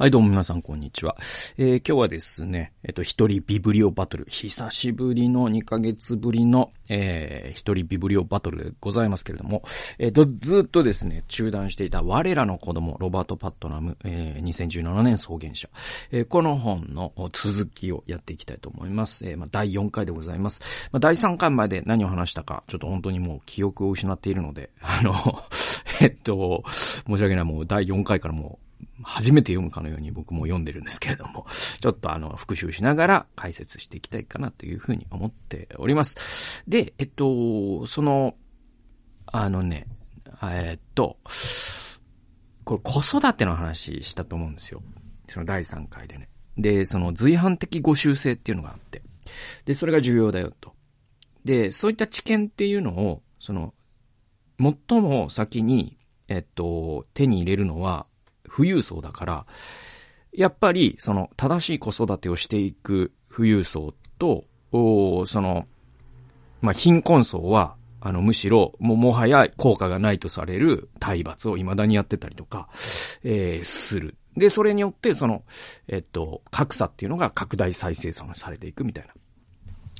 はい、どうも皆さん、こんにちは。えー、今日はですね、えっ、と、一人ビブリオバトル。久しぶりの2ヶ月ぶりの、えー、一人ビブリオバトルでございますけれども、えっ、と、ずっとですね、中断していた我らの子供、ロバート・パットナム、えー、2017年創建者。えー、この本の続きをやっていきたいと思います。えー、まあ、第4回でございます。まあ、第3回まで何を話したか、ちょっと本当にもう記憶を失っているので、あの、えっと、申し訳ない、もう第4回からもう、初めて読むかのように僕も読んでるんですけれども、ちょっとあの、復習しながら解説していきたいかなというふうに思っております。で、えっと、その、あのね、えっと、これ子育ての話したと思うんですよ。その第3回でね。で、その随伴的語習性っていうのがあって。で、それが重要だよと。で、そういった知見っていうのを、その、最も先に、えっと、手に入れるのは、富裕層だから、やっぱり、その、正しい子育てをしていく富裕層と、おその、まあ、貧困層は、あの、むしろ、も、もはや効果がないとされる体罰を未だにやってたりとか、えー、する。で、それによって、その、えっと、格差っていうのが拡大再生産されていくみたいな。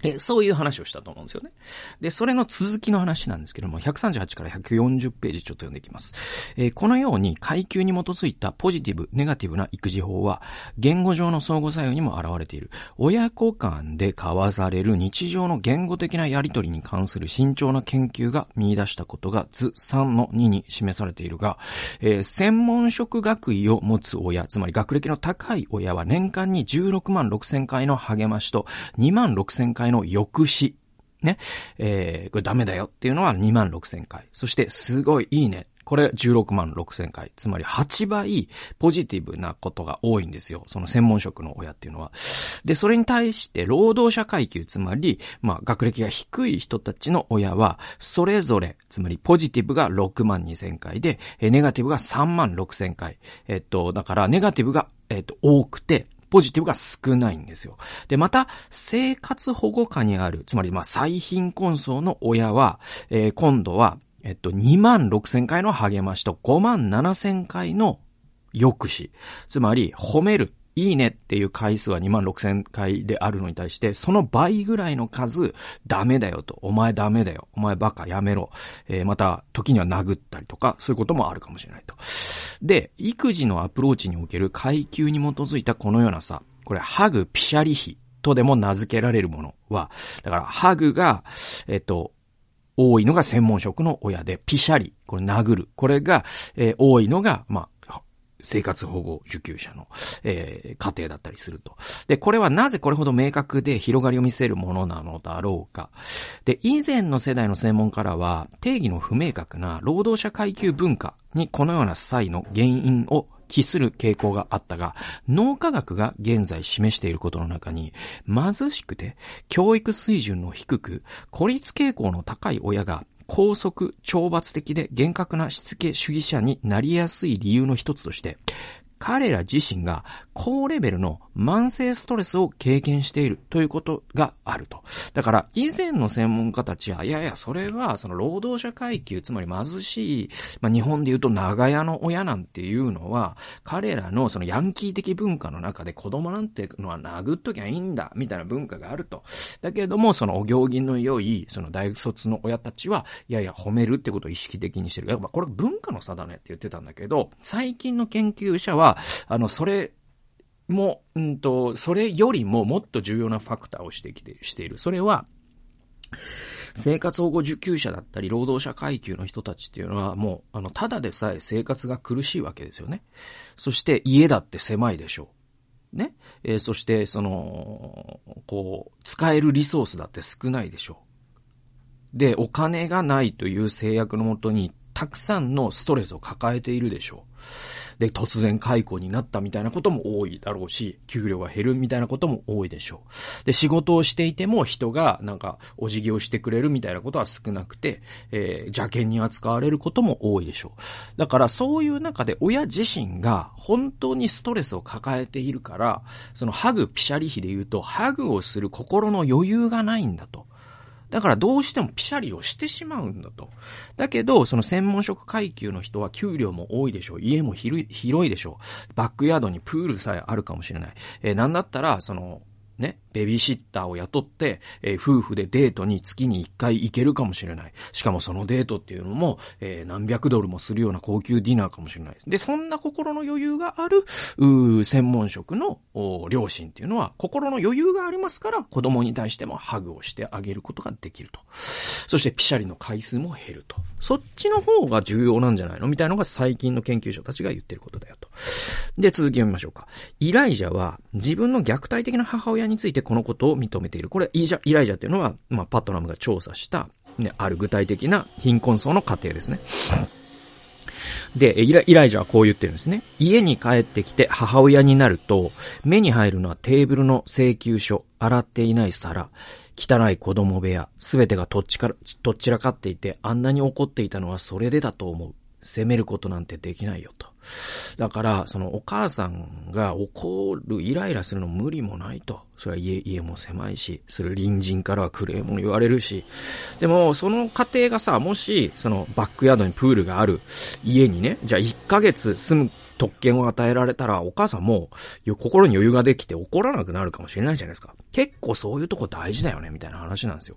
えそういう話をしたと思うんですよね。で、それの続きの話なんですけども、138から140ページちょっと読んでいきます。えー、このように階級に基づいたポジティブ、ネガティブな育児法は、言語上の相互作用にも現れている。親子間で交わされる日常の言語的なやりとりに関する慎重な研究が見出したことが図3の2に示されているが、えー、専門職学位を持つ親、つまり学歴の高い親は年間に16万6千回の励ましと2万6千回の抑止。ね。えー、これダメだよっていうのは2万6千回。そして、すごいいいね。これ16万6千回。つまり8倍ポジティブなことが多いんですよ。その専門職の親っていうのは。で、それに対して労働者階級、つまり、まあ、学歴が低い人たちの親は、それぞれ、つまりポジティブが6万2千回で、ネガティブが3万6千回。えっと、だからネガティブが、えっと、多くて、ポジティブが少ないんですよ。で、また、生活保護下にある、つまり、まあ、最貧困層の親は、えー、今度は、えっと、2万6千回の励ましと5万7千回の抑止。つまり、褒める。いいねっていう回数は2万6千回であるのに対して、その倍ぐらいの数、ダメだよと。お前ダメだよ。お前バカやめろ。えー、また、時には殴ったりとか、そういうこともあるかもしれないと。で、育児のアプローチにおける階級に基づいたこのようなさ、これ、ハグピシャリ比とでも名付けられるものは、だから、ハグが、えっと、多いのが専門職の親で、ピシャリ、これ殴る。これが、えー、多いのが、まあ、生活保護受給者の、えー、家庭だったりすると。で、これはなぜこれほど明確で広がりを見せるものなのだろうか。で、以前の世代の専門家らは、定義の不明確な労働者階級文化にこのような際の原因を期する傾向があったが、脳科学が現在示していることの中に、貧しくて教育水準の低く、孤立傾向の高い親が高速、懲罰的で厳格なしつけ主義者になりやすい理由の一つとして、彼ら自身が高レベルの慢性ストレスを経験しているということがあると。だから、以前の専門家たちは、いやいや、それは、その労働者階級、つまり貧しい、まあ、日本で言うと長屋の親なんていうのは、彼らのそのヤンキー的文化の中で子供なんていうのは殴っときゃいいんだ、みたいな文化があると。だけれども、そのお行儀の良い、その大卒の親たちは、いやいや、褒めるってことを意識的にしてる。やっぱこれ文化の差だねって言ってたんだけど、最近の研究者は、あの、それも、うんと、それよりももっと重要なファクターをしてきて、している。それは、生活保護受給者だったり、労働者階級の人たちっていうのは、もう、あの、ただでさえ生活が苦しいわけですよね。そして家だって狭いでしょう。ね？えー、そして、その、こう、使えるリソースだって少ないでしょう。で、お金がないという制約のもとに、たくさんのストレスを抱えているでしょう。で、突然解雇になったみたいなことも多いだろうし、給料が減るみたいなことも多いでしょう。で、仕事をしていても人がなんかお辞儀をしてくれるみたいなことは少なくて、えー、邪険に扱われることも多いでしょう。だからそういう中で親自身が本当にストレスを抱えているから、そのハグピシャリ比で言うと、ハグをする心の余裕がないんだと。だからどうしてもピシャリをしてしまうんだと。だけど、その専門職階級の人は給料も多いでしょう。家も広いでしょう。バックヤードにプールさえあるかもしれない。えー、なんだったら、その、ね、ベビーシッターを雇って、えー、夫婦でデートに月に1回行けるかもしれない。しかもそのデートっていうのも、えー、何百ドルもするような高級ディナーかもしれないです。で、そんな心の余裕がある、う専門職の両親っていうのは、心の余裕がありますから、子供に対してもハグをしてあげることができると。そして、ピシャリの回数も減ると。そっちの方が重要なんじゃないの？みたいなのが最近の研究者たちが言ってることだよと。で、続き読みましょうか。イライジャは自分の虐待的な母親についてこのことを認めている。これ、イイライジャっていうのは、まあ、パットナムが調査した、ね、ある具体的な貧困層の家庭ですね。で、イライライジャはこう言ってるんですね。家に帰ってきて母親になると、目に入るのはテーブルの請求書、洗っていない皿、汚い子供部屋、すべてがとっちから、とっちらかっていて、あんなに怒っていたのはそれでだと思う。責めることなんてできないよと。だから、そのお母さんが怒る、イライラするの無理もないと。それは家、家も狭いし、それ隣人からはクレームも言われるし。でも、その家庭がさ、もし、そのバックヤードにプールがある家にね、じゃあ1ヶ月住む特権を与えられたら、お母さんも、心に余裕ができて怒らなくなるかもしれないじゃないですか。結構そういうとこ大事だよね、みたいな話なんですよ。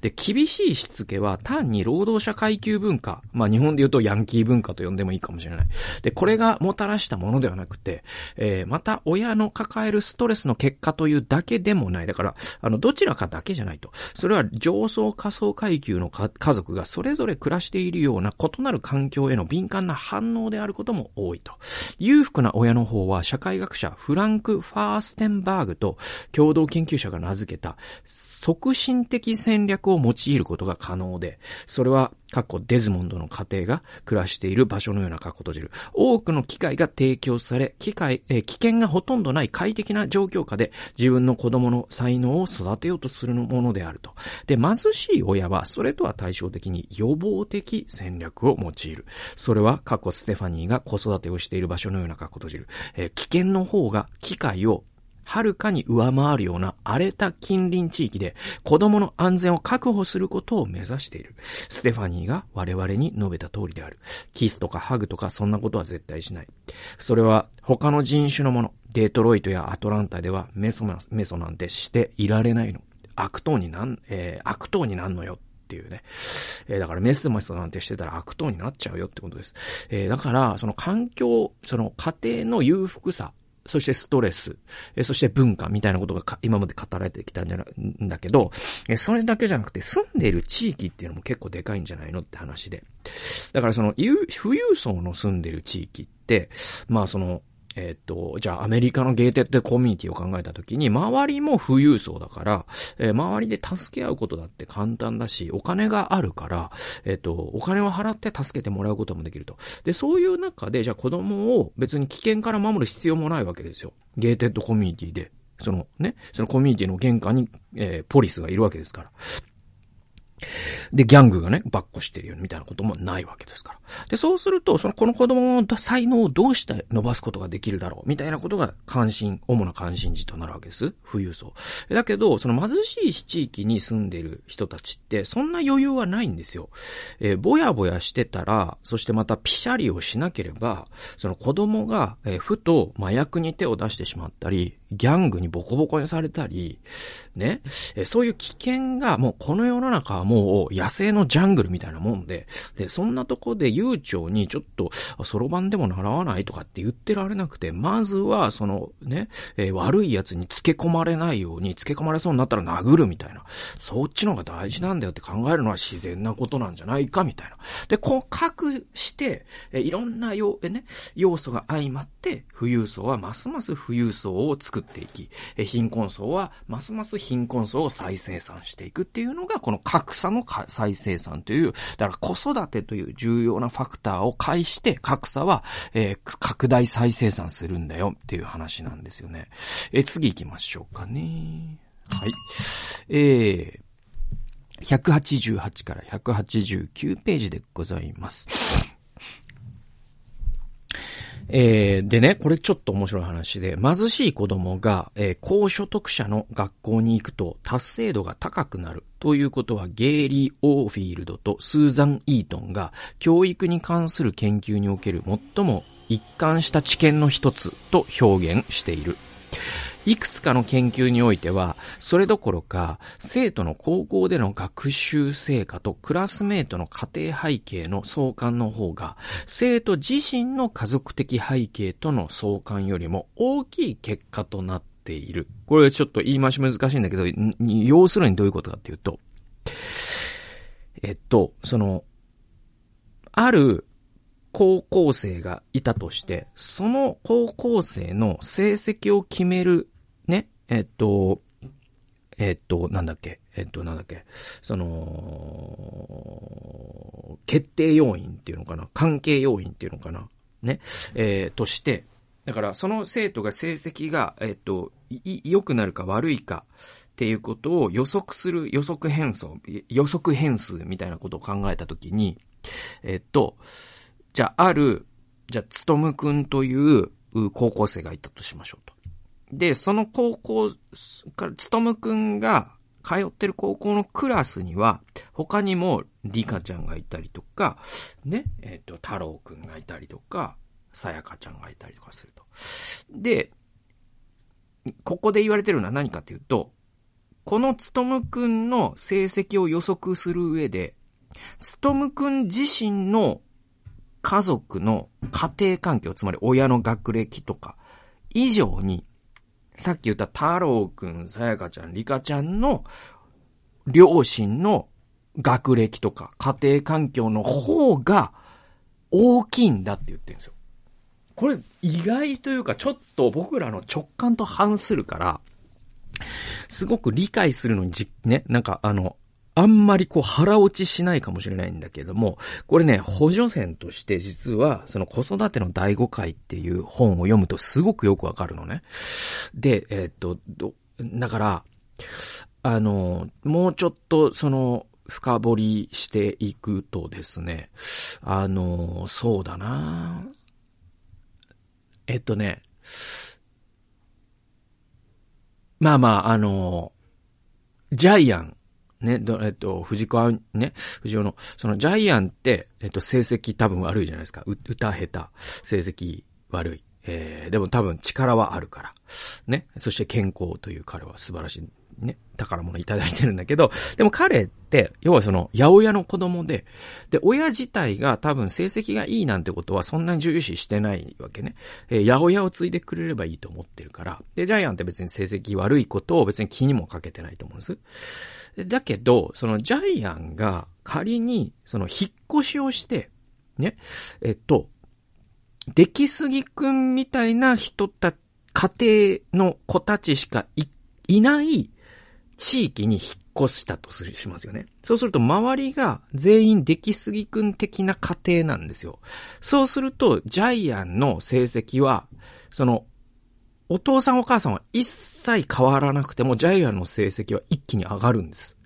で、厳しいしつけは単に労働者階級文化、まあ日本で言うとヤンキー文化と呼んでもいいかもしれない。で、これがもたらしたものではなくて、えー、また親の抱えるストレスの結果というだけでもない。だから、あの、どちらかだけじゃないと。それは上層仮想階級の家族がそれぞれ暮らしているような異なる環境への敏感な反応であることも多いと。裕福な親の方は社会学者フランク・ファーステンバーグと共同研究者が名付けた促進的戦略を用いることが可能で、それはかっこデズモンドの家庭が暮らしている場所のような過去閉じる。多くの機会が提供され、機会、えー、危険がほとんどない快適な状況下で自分の子供の才能を育てようとするものであると。で、貧しい親はそれとは対照的に予防的戦略を用いる。それは過去ステファニーが子育てをしている場所のような過去閉じる。えー、危険の方が機会をはるかに上回るような荒れた近隣地域で子供の安全を確保することを目指している。ステファニーが我々に述べた通りである。キスとかハグとかそんなことは絶対しない。それは他の人種のもの。デトロイトやアトランタではメソメソなんてしていられないの。悪党になん、えー、悪党になんのよっていうね。えー、だからメスマスなんてしてたら悪党になっちゃうよってことです。えー、だから、その環境、その家庭の裕福さ、そしてストレス、そして文化みたいなことが今まで語られてきたんじゃな、んだけど、それだけじゃなくて住んでいる地域っていうのも結構でかいんじゃないのって話で。だからその、富裕層の住んでる地域って、まあその、えっ、と、じゃあアメリカのゲーテッドコミュニティを考えたときに、周りも富裕層だから、えー、周りで助け合うことだって簡単だし、お金があるから、えっ、と、お金を払って助けてもらうこともできると。で、そういう中で、じゃあ子供を別に危険から守る必要もないわけですよ。ゲーテッドコミュニティで。そのね、そのコミュニティの玄関に、えー、ポリスがいるわけですから。で、ギャングがね、バッコしてるよみたいなこともないわけですから。で、そうすると、その、この子供の才能をどうして伸ばすことができるだろうみたいなことが関心、主な関心事となるわけです。富裕層。だけど、その貧しい地域に住んでる人たちって、そんな余裕はないんですよ。えー、ぼやぼやしてたら、そしてまたピシャリをしなければ、その子供が、えー、ふと麻薬に手を出してしまったり、ギャングにボコボコにされたり、ね、えそういう危険がもうこの世の中はもうもう野生のジャングルみたいなもんで、で、そんなとこで悠長にちょっと、そろばんでも習わないとかって言ってられなくて、まずはそのね、えー、悪い奴に付け込まれないように、付け込まれそうになったら殴るみたいな、そっちの方が大事なんだよって考えるのは自然なことなんじゃないかみたいな。で、こう隠して、えいろんなよ、えね、要素が相まって、富裕層はますます富裕層を作っていき、え貧困層はますます貧困層を再生産していくっていうのが、この格差の再生産という、だから子育てという重要なファクターを介して格差は、えー、拡大再生産するんだよっていう話なんですよね。えー、次行きましょうかね。はい。えー、188から189ページでございます。えー、でね、これちょっと面白い話で、貧しい子供が、えー、高所得者の学校に行くと達成度が高くなるということはゲイリー・オーフィールドとスーザン・イートンが教育に関する研究における最も一貫した知見の一つと表現している。いくつかの研究においては、それどころか、生徒の高校での学習成果とクラスメートの家庭背景の相関の方が、生徒自身の家族的背景との相関よりも大きい結果となっている。これちょっと言い回し難しいんだけど、要するにどういうことかっていうと、えっと、その、ある高校生がいたとして、その高校生の成績を決めるね、えっと、えっと、なんだっけ、えっと、なんだっけ、その、決定要因っていうのかな、関係要因っていうのかな、ね、えー、として、だからその生徒が成績が、えっと、良くなるか悪いかっていうことを予測する予測変数、予測変数みたいなことを考えたときに、えっと、じゃあ、ある、じゃあ、つとむくんという高校生がいたとしましょうと。で、その高校から、つとむくんが通ってる高校のクラスには、他にもリカちゃんがいたりとか、ね、えっ、ー、と、太郎くんがいたりとか、さやかちゃんがいたりとかすると。で、ここで言われてるのは何かというと、このつとむくんの成績を予測する上で、つとむくん自身の家族の家庭環境、つまり親の学歴とか、以上にさっき言った太郎くん、さやかちゃん、りかちゃんの両親の学歴とか家庭環境の方が大きいんだって言ってるんですよ。これ意外というかちょっと僕らの直感と反するから、すごく理解するのにじ、ね、なんかあの、あんまりこう腹落ちしないかもしれないんだけども、これね、補助線として実は、その子育ての第五回っていう本を読むとすごくよくわかるのね。で、えー、っと、だから、あの、もうちょっとその、深掘りしていくとですね、あの、そうだなえっとね、まあまあ、あの、ジャイアンね、えっと、藤川、ね、藤尾の、そのジャイアンって、えっと、成績多分悪いじゃないですか。歌下手、成績悪い。えー、でも多分力はあるから。ね。そして健康という彼は素晴らしい。ね。宝物いただいてるんだけど、でも彼って、要はその、八百屋の子供で、で、親自体が多分成績がいいなんてことはそんなに重視してないわけね。えー、八百屋を継いでくれればいいと思ってるから。で、ジャイアンって別に成績悪いことを別に気にもかけてないと思うんです。だけど、そのジャイアンが仮に、その引っ越しをして、ね、えっと、出来すぎくんみたいな人た、家庭の子たちしかい、いない地域に引っ越したとしますよね。そうすると周りが全員出来すぎくん的な家庭なんですよ。そうすると、ジャイアンの成績は、その、お父さんお母さんは一切変わらなくても、ジャイアンの成績は一気に上がるんです。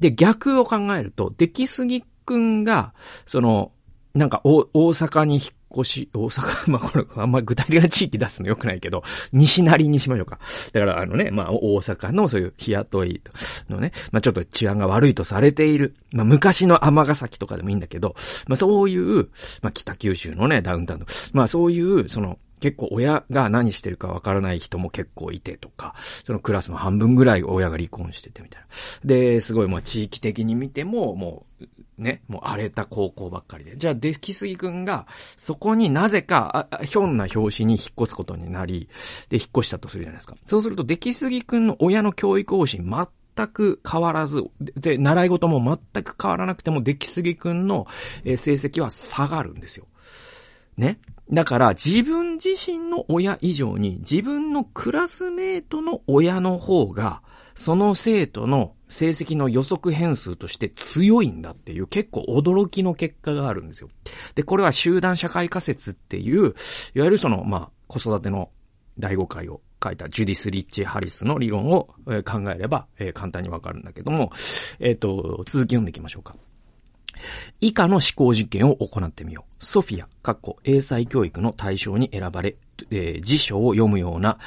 で、逆を考えると、出来すぎくんが、その、なんか大阪に引っ越し、大阪、まあこれ、あんま具体的な地域出すの良くないけど、西成にしましょうか。だからあのね、まあ大阪のそういう日雇いのね、まあちょっと治安が悪いとされている、まあ昔の尼崎とかでもいいんだけど、まあそういう、まあ北九州のね、ダウンタウンの、まあそういう、その、結構親が何してるかわからない人も結構いてとか、そのクラスの半分ぐらい親が離婚しててみたいな。で、すごいまあ地域的に見ても、もう、ね、もう荒れた高校ばっかりで。じゃあ、デキスギ君が、そこになぜか、ひょんな表紙に引っ越すことになり、で、引っ越したとするじゃないですか。そうすると、デキスギ君の親の教育方針、全く変わらず、で、習い事も全く変わらなくても、出来すぎくんの成績は下がるんですよ。ね。だから自分自身の親以上に自分のクラスメートの親の方がその生徒の成績の予測変数として強いんだっていう結構驚きの結果があるんですよ。で、これは集団社会仮説っていう、いわゆるその、まあ、子育ての第5回を書いたジュディス・リッチ・ハリスの理論を考えれば、えー、簡単にわかるんだけども、えっ、ー、と、続き読んでいきましょうか。以下の思考実験を行ってみよう。ソフィア、括弧英才教育の対象に選ばれ、えー、辞書を読むような、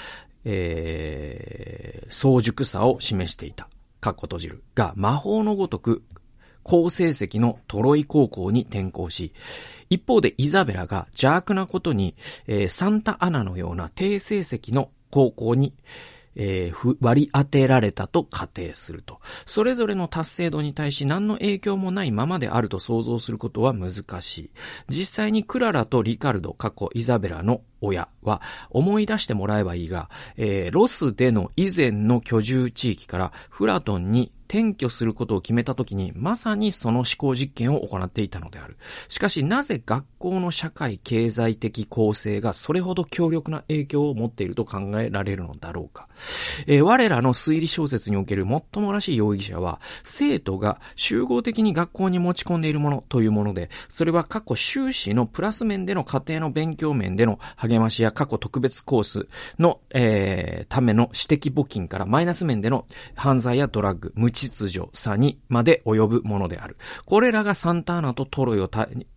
えー、早熟さを示していた。かっこ閉じる。が、魔法のごとく、好成績のトロイ高校に転校し、一方でイザベラが邪悪なことに、えー、サンタアナのような低成績の高校に、えー、割り当てられたと仮定すると。それぞれの達成度に対し何の影響もないままであると想像することは難しい。実際にクララとリカルド、過去イザベラの親は思い出してもらえばいいが、えー、ロスでの以前の居住地域からフラトンに転居することを決めた時に、まさにその思考実験を行っていたのである。しかし、なぜ学校の社会経済的構成がそれほど強力な影響を持っていると考えられるのだろうか。えー、我らの推理小説における最もらしい容疑者は、生徒が集合的に学校に持ち込んでいるものというもので、それは過去修士のプラス面での家庭の勉強面での励ましや過去特別コースの、えー、ための私的募金からマイナス面での犯罪やドラッグ、無秩序さにまで及ぶものである。これらがサンターナとトロイを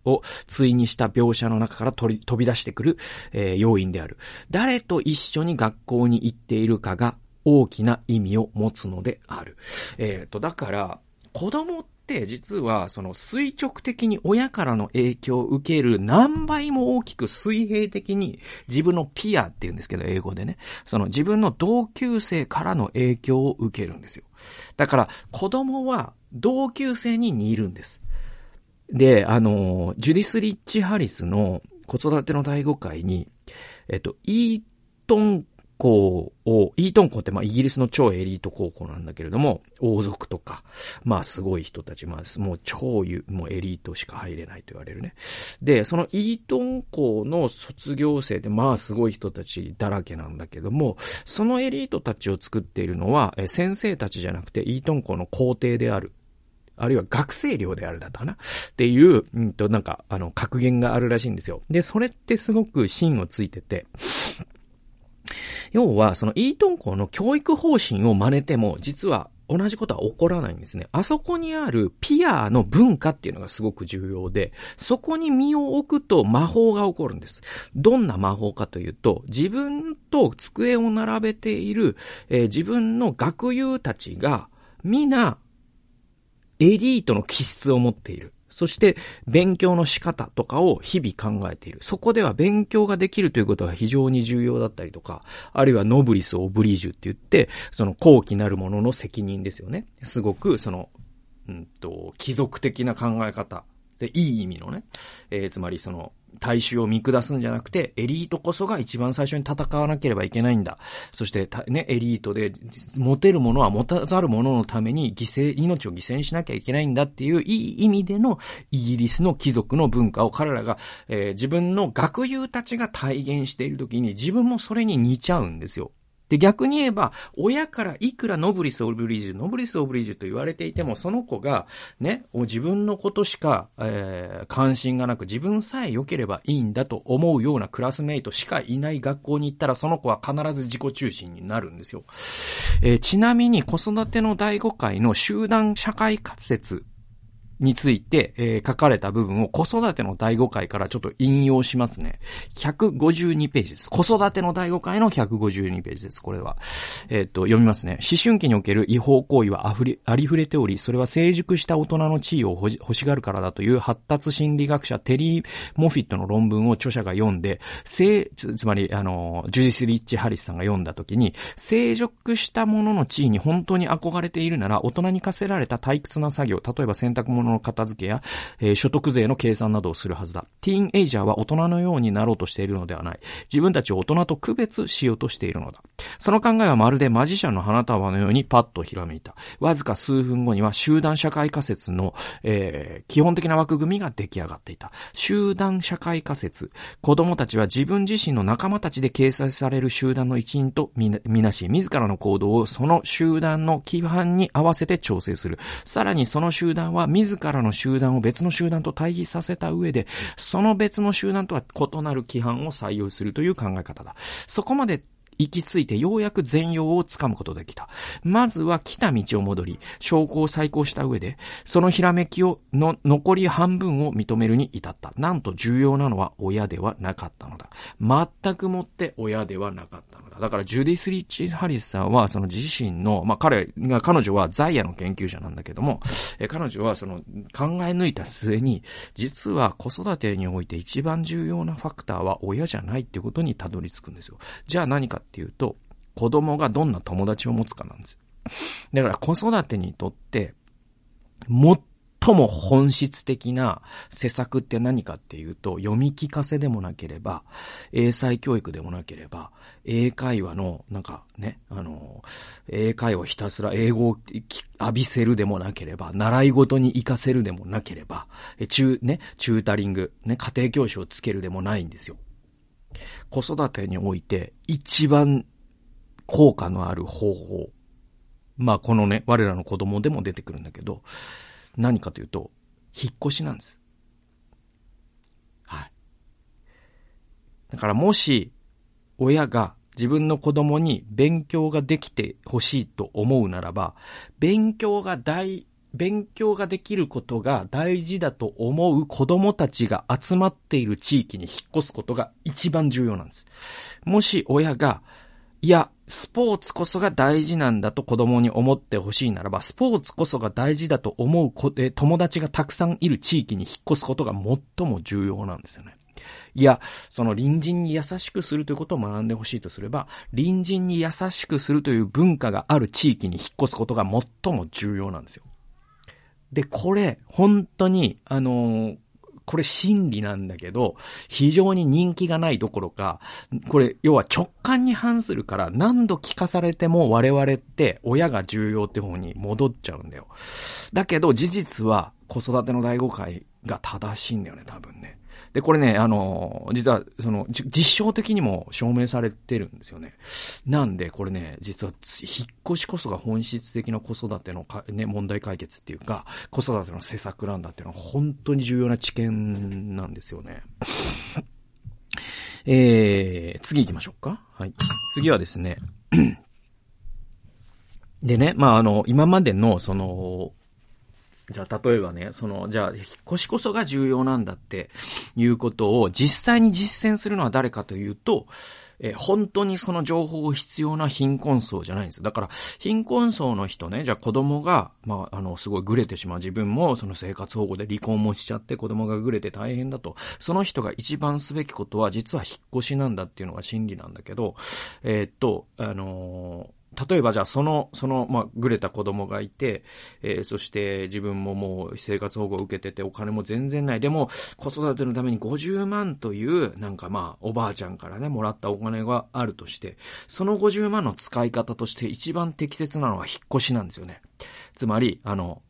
を対にした描写の中から飛び出してくる、えー、要因である。誰と一緒に学校に行っているかが大きな意味を持つのである。えっ、ー、と、だから、子供って実はその垂直的に親からの影響を受ける何倍も大きく水平的に自分のピアって言うんですけど、英語でね。その自分の同級生からの影響を受けるんですよ。だから子供は同級生に似るんです。で、あの、ジュディス・リッチ・ハリスの子育ての第5回に、えっと、イートン校を、イートン校ってまあイギリスの超エリート高校なんだけれども、王族とか、まあすごい人たち、まあもう超もうエリートしか入れないと言われるね。で、そのイートン校の卒業生でまあすごい人たちだらけなんだけども、そのエリートたちを作っているのは、先生たちじゃなくてイートン校の校庭である。あるいは学生寮であるだったかな？っていう、うんと、なんか、あの、格言があるらしいんですよ。で、それってすごく芯をついてて、要は、そのイートン校の教育方針を真似ても、実は同じことは起こらないんですね。あそこにあるピアの文化っていうのがすごく重要で、そこに身を置くと魔法が起こるんです。どんな魔法かというと、自分と机を並べている、えー、自分の学友たちが、皆、エリートの気質を持っている。そして、勉強の仕方とかを日々考えている。そこでは勉強ができるということが非常に重要だったりとか、あるいはノブリス・オブリージュって言って、その後期なるものの責任ですよね。すごく、その、うんと、貴族的な考え方。で、いい意味のね。えー、つまりその、大衆を見下すんじゃなくて、エリートこそが一番最初に戦わなければいけないんだ。そして、ね、エリートで、持てるものは持たざる者のために犠牲、命を犠牲にしなきゃいけないんだっていういい意味でのイギリスの貴族の文化を彼らが、えー、自分の学友たちが体現している時に自分もそれに似ちゃうんですよ。で、逆に言えば、親からいくらノブリス・オブリジュ、ノブリス・オブリジュと言われていても、その子が、ね、自分のことしか、えー、関心がなく、自分さえ良ければいいんだと思うようなクラスメイトしかいない学校に行ったら、その子は必ず自己中心になるんですよ。えー、ちなみに、子育ての第5回の集団社会活説について、えー、書かれた部分を子育ての第5回からちょっと引用しますね。152ページです。子育ての第5回の152ページです。これは。えっ、ー、と、読みますね。思春期における違法行為は溢れ、ありふれており、それは成熟した大人の地位を欲しがるからだという発達心理学者テリー・モフィットの論文を著者が読んで、つ、つまり、あの、ジュディス・リッチ・ハリスさんが読んだ時に、成熟した者の地位に本当に憧れているなら、大人に課せられた退屈な作業、例えば洗濯物の片付けや、えー、所得税の計算などをするはずだ。ティーンエイジャーは大人のようになろうとしているのではない。自分たちを大人と区別しようとしているのだ。その考えはまるでマジシャンの花束のようにパッとひらめいた。わずか数分後には集団社会仮説の、えー、基本的な枠組みが出来上がっていた。集団社会仮説。子供たちは自分自身の仲間たちで掲載される集団の一員とみなし、自らの行動をその集団の規範に合わせて調整する。さらにその集団は自らの集団を別の集団と対比させた上で、その別の集団とは異なる規範を採用するという考え方だ。そこまで行き着いてようやく全容をつかむことができた。まずは来た道を戻り、証拠を再考した上で、そのひらめきを、の、残り半分を認めるに至った。なんと重要なのは親ではなかったのだ。全くもって親ではなかったのだ。だから、ジュディス・リッチ・ハリスさんは、その自身の、まあ、彼が、彼女はザイヤの研究者なんだけども、え彼女はその考え抜いた末に、実は子育てにおいて一番重要なファクターは親じゃないってことにたどり着くんですよ。じゃあ何かっていうと、子供がどんな友達を持つかなんです。だから子育てにとって、最も本質的な施策って何かっていうと、読み聞かせでもなければ、英才教育でもなければ、英会話の、なんかね、あの、英会話ひたすら英語を浴びせるでもなければ、習い事に活かせるでもなければ、中、ね、チュータリング、ね、家庭教師をつけるでもないんですよ。子育てにおいて一番効果のある方法。まあこのね、我らの子供でも出てくるんだけど、何かというと、引っ越しなんです。はい。だからもし、親が自分の子供に勉強ができてほしいと思うならば、勉強が大、勉強ができることが大事だと思う子供たちが集まっている地域に引っ越すことが一番重要なんです。もし親が、いや、スポーツこそが大事なんだと子供に思ってほしいならば、スポーツこそが大事だと思う子、え友達がたくさんいる地域に引っ越すことが最も重要なんですよね。いや、その隣人に優しくするということを学んでほしいとすれば、隣人に優しくするという文化がある地域に引っ越すことが最も重要なんですよ。で、これ、本当に、あのー、これ真理なんだけど、非常に人気がないどころか、これ、要は直感に反するから何度聞かされても我々って親が重要って方に戻っちゃうんだよ。だけど事実は子育ての第五回が正しいんだよね、多分ね。で、これね、あの、実は、その、実証的にも証明されてるんですよね。なんで、これね、実は、引っ越しこそが本質的な子育てのか、ね、問題解決っていうか、子育ての施策なんだっていうのは本当に重要な知見なんですよね。えー、次行きましょうか。はい。次はですね、でね、まあ、あの、今までの、その、じゃあ、例えばね、その、じゃあ、引っ越しこそが重要なんだっていうことを実際に実践するのは誰かというと、え本当にその情報を必要な貧困層じゃないんです。だから、貧困層の人ね、じゃあ子供が、まあ、あの、すごいぐれてしまう。自分もその生活保護で離婚もしちゃって子供がぐれて大変だと。その人が一番すべきことは実は引っ越しなんだっていうのが真理なんだけど、えー、っと、あのー例えばじゃあその、その、まあ、ぐれた子供がいて、えー、そして自分ももう生活保護を受けててお金も全然ない。でも、子育てのために50万という、なんかまあ、おばあちゃんからね、もらったお金があるとして、その50万の使い方として一番適切なのは引っ越しなんですよね。つまり、あの、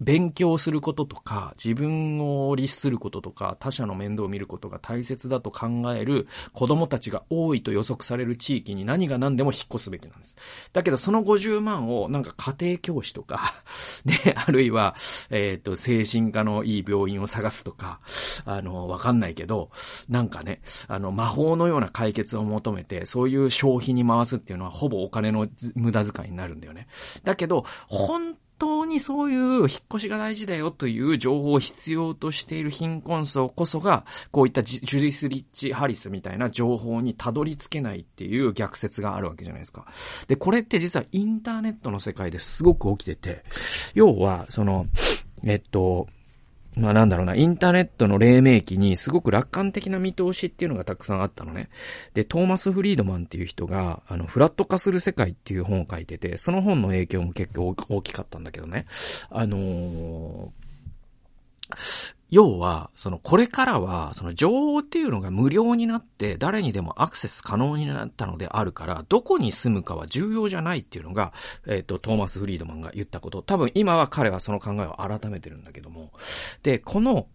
勉強することとか、自分を律することとか、他者の面倒を見ることが大切だと考える子供たちが多いと予測される地域に何が何でも引っ越すべきなんです。だけどその50万をなんか家庭教師とかで、あるいは、えっ、ー、と、精神科のいい病院を探すとか、あの、わかんないけど、なんかね、あの、魔法のような解決を求めて、そういう消費に回すっていうのはほぼお金の無駄遣いになるんだよね。だけど、本当にそういう引っ越しが大事だよという情報を必要としている貧困層こそが、こういったジュディス・リッチ・ハリスみたいな情報にたどり着けないっていう逆説があるわけじゃないですか。で、これって実はインターネットの世界ですごく起きてて、要は、その、えっと、まあなんだろうな、インターネットの黎明期にすごく楽観的な見通しっていうのがたくさんあったのね。で、トーマス・フリードマンっていう人が、あの、フラット化する世界っていう本を書いてて、その本の影響も結構大きかったんだけどね。あのー要は、その、これからは、その情報っていうのが無料になって、誰にでもアクセス可能になったのであるから、どこに住むかは重要じゃないっていうのが、えっ、と、トーマス・フリードマンが言ったこと。多分今は彼はその考えを改めてるんだけども。で、この、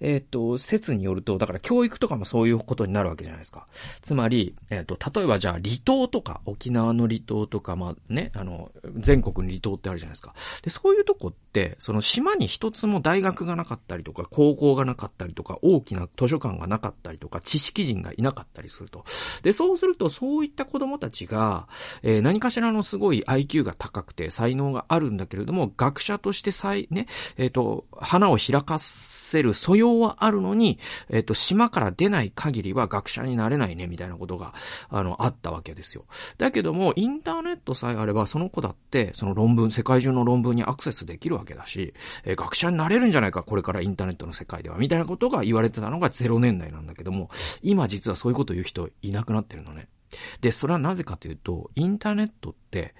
えっ、ー、と、説によると、だから教育とかもそういうことになるわけじゃないですか。つまり、えっ、ー、と、例えばじゃあ離島とか、沖縄の離島とか、まあね、あの、全国に離島ってあるじゃないですか。で、そういうとこって、その島に一つも大学がなかったりとか、高校がなかったりとか、大きな図書館がなかったりとか、知識人がいなかったりすると。で、そうすると、そういった子供たちが、えー、何かしらのすごい IQ が高くて才能があるんだけれども、学者として才、ね、えっ、ー、と、花を開かせる素養はあるのに、えっ、ー、と、島から出ない限りは学者になれないね、みたいなことが、あの、あったわけですよ。だけども、インターネットさえあれば、その子だって、その論文、世界中の論文にアクセスできるわけだし、えー、学者になれるんじゃないか、これからインターネットの世界では、みたいなことが言われてたのが0年代なんだけども、今実はそういうこと言う人いなくなってるのね。で、それはなぜかというと、インターネットって、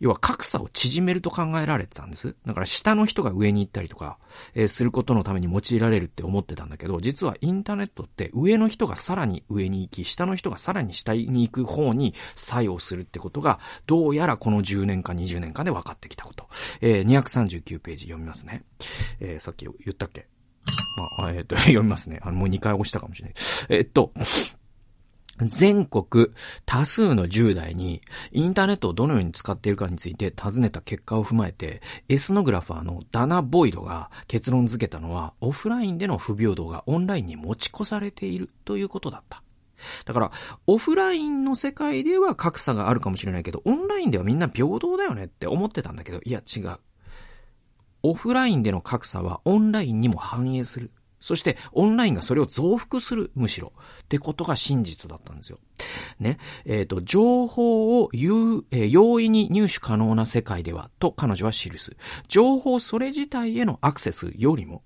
要は格差を縮めると考えられてたんです。だから下の人が上に行ったりとか、えー、することのために用いられるって思ってたんだけど、実はインターネットって上の人がさらに上に行き、下の人がさらに下に行く方に作用するってことが、どうやらこの10年か20年間で分かってきたこと。えー、239ページ読みますね。えー、さっき言ったっけ？まあ、えっ、と、読みますね。あの、もう2回押したかもしれない。えっと、全国多数の10代にインターネットをどのように使っているかについて尋ねた結果を踏まえて、エスノグラファーのダナ・ボイドが結論付けたのは、オフラインでの不平等がオンラインに持ち越されているということだった。だから、オフラインの世界では格差があるかもしれないけど、オンラインではみんな平等だよねって思ってたんだけど、いや違う。オフラインでの格差はオンラインにも反映する。そして、オンラインがそれを増幅する、むしろ。ってことが真実だったんですよ。ね。えっ、ー、と、情報を有、えー、容易に入手可能な世界では、と彼女は記す。情報それ自体へのアクセスよりも、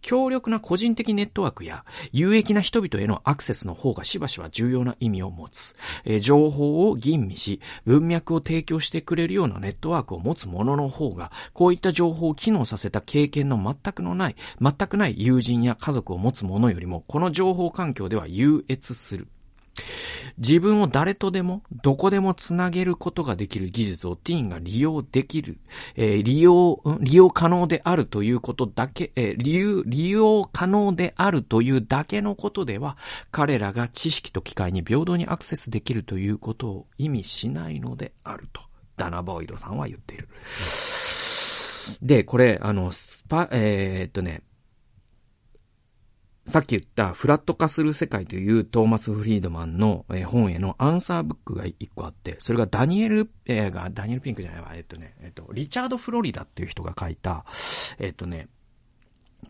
強力な個人的ネットワークや有益な人々へのアクセスの方がしばしば重要な意味を持つ。えー、情報を吟味し、文脈を提供してくれるようなネットワークを持つ者の方が、こういった情報を機能させた経験の全くのない、全くない友人や家族を持つ者よりも、この情報環境では優越する。自分を誰とでも、どこでもつなげることができる技術をティーンが利用できる、えー、利用、利用可能であるということだけ、えー、利用、利用可能であるというだけのことでは、彼らが知識と機会に平等にアクセスできるということを意味しないのであると、ダナ・ボイドさんは言っている。で、これ、あの、スパ、えー、っとね、さっき言ったフラット化する世界というトーマス・フリードマンの本へのアンサーブックが一個あって、それがダニエル、えー、が、ダニエル・ピンクじゃないわ、えっとね、えっと、リチャード・フロリダっていう人が書いた、えっとね、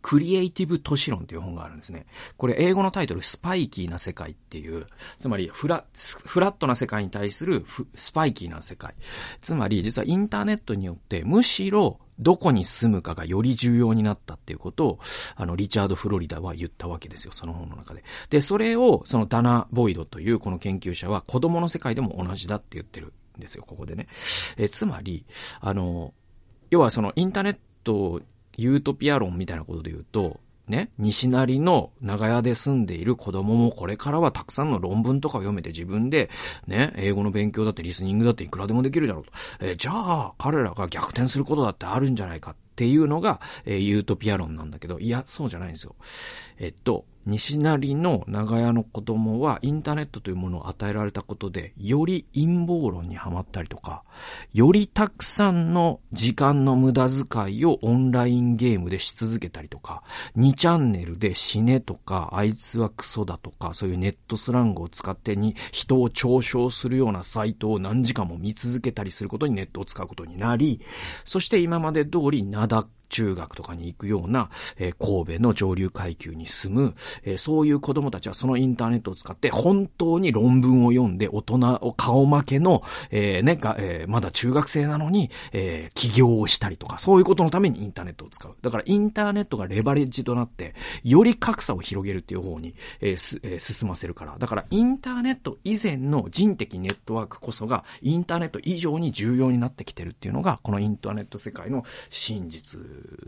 クリエイティブ都市論っていう本があるんですね。これ英語のタイトル、スパイキーな世界っていう、つまりフラ、フラットな世界に対するスパイキーな世界。つまり実はインターネットによってむしろどこに住むかがより重要になったっていうことを、あの、リチャード・フロリダは言ったわけですよ、その本の中で。で、それを、そのダナ・ボイドというこの研究者は子供の世界でも同じだって言ってるんですよ、ここでね。え、つまり、あの、要はそのインターネットユートピア論みたいなことで言うと、ね、西成の長屋で住んでいる子供もこれからはたくさんの論文とかを読めて自分で、ね、英語の勉強だってリスニングだっていくらでもできるじゃろうと。えじゃあ、彼らが逆転することだってあるんじゃないかっていうのが、えー、ユートピア論なんだけど、いや、そうじゃないんですよ。えっと、西成の長屋の子供はインターネットというものを与えられたことで、より陰謀論にはまったりとか、よりたくさんの時間の無駄遣いをオンラインゲームでし続けたりとか、2チャンネルで死ねとか、あいつはクソだとか、そういうネットスラングを使ってに人を嘲笑するようなサイトを何時間も見続けたりすることにネットを使うことになり、そして今まで通りなだ中学とかに行くような、えー、神戸の上流階級に住む、えー、そういう子供たちはそのインターネットを使って本当に論文を読んで大人を顔負けの、えー、ね、が、えー、まだ中学生なのに、えー、起業をしたりとか、そういうことのためにインターネットを使う。だからインターネットがレバレッジとなって、より格差を広げるっていう方に、えーすえー、進ませるから。だからインターネット以前の人的ネットワークこそが、インターネット以上に重要になってきてるっていうのが、このインターネット世界の真実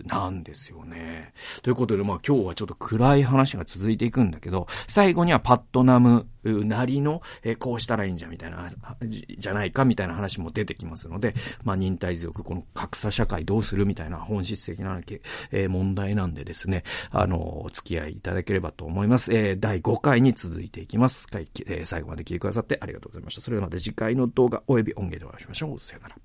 なんですよね。ということで、まあ今日はちょっと暗い話が続いていくんだけど、最後にはパットナムなりの、えこうしたらいいんじゃみたいな、じゃないかみたいな話も出てきますので、まあ忍耐強くこの格差社会どうするみたいな本質的な、え問題なんでですね、あの、お付き合いいただければと思います。えー、第5回に続いていきます。え、最後まで聞いてくださってありがとうございました。それではまた次回の動画及び音源でお会いしましょう。さよなら。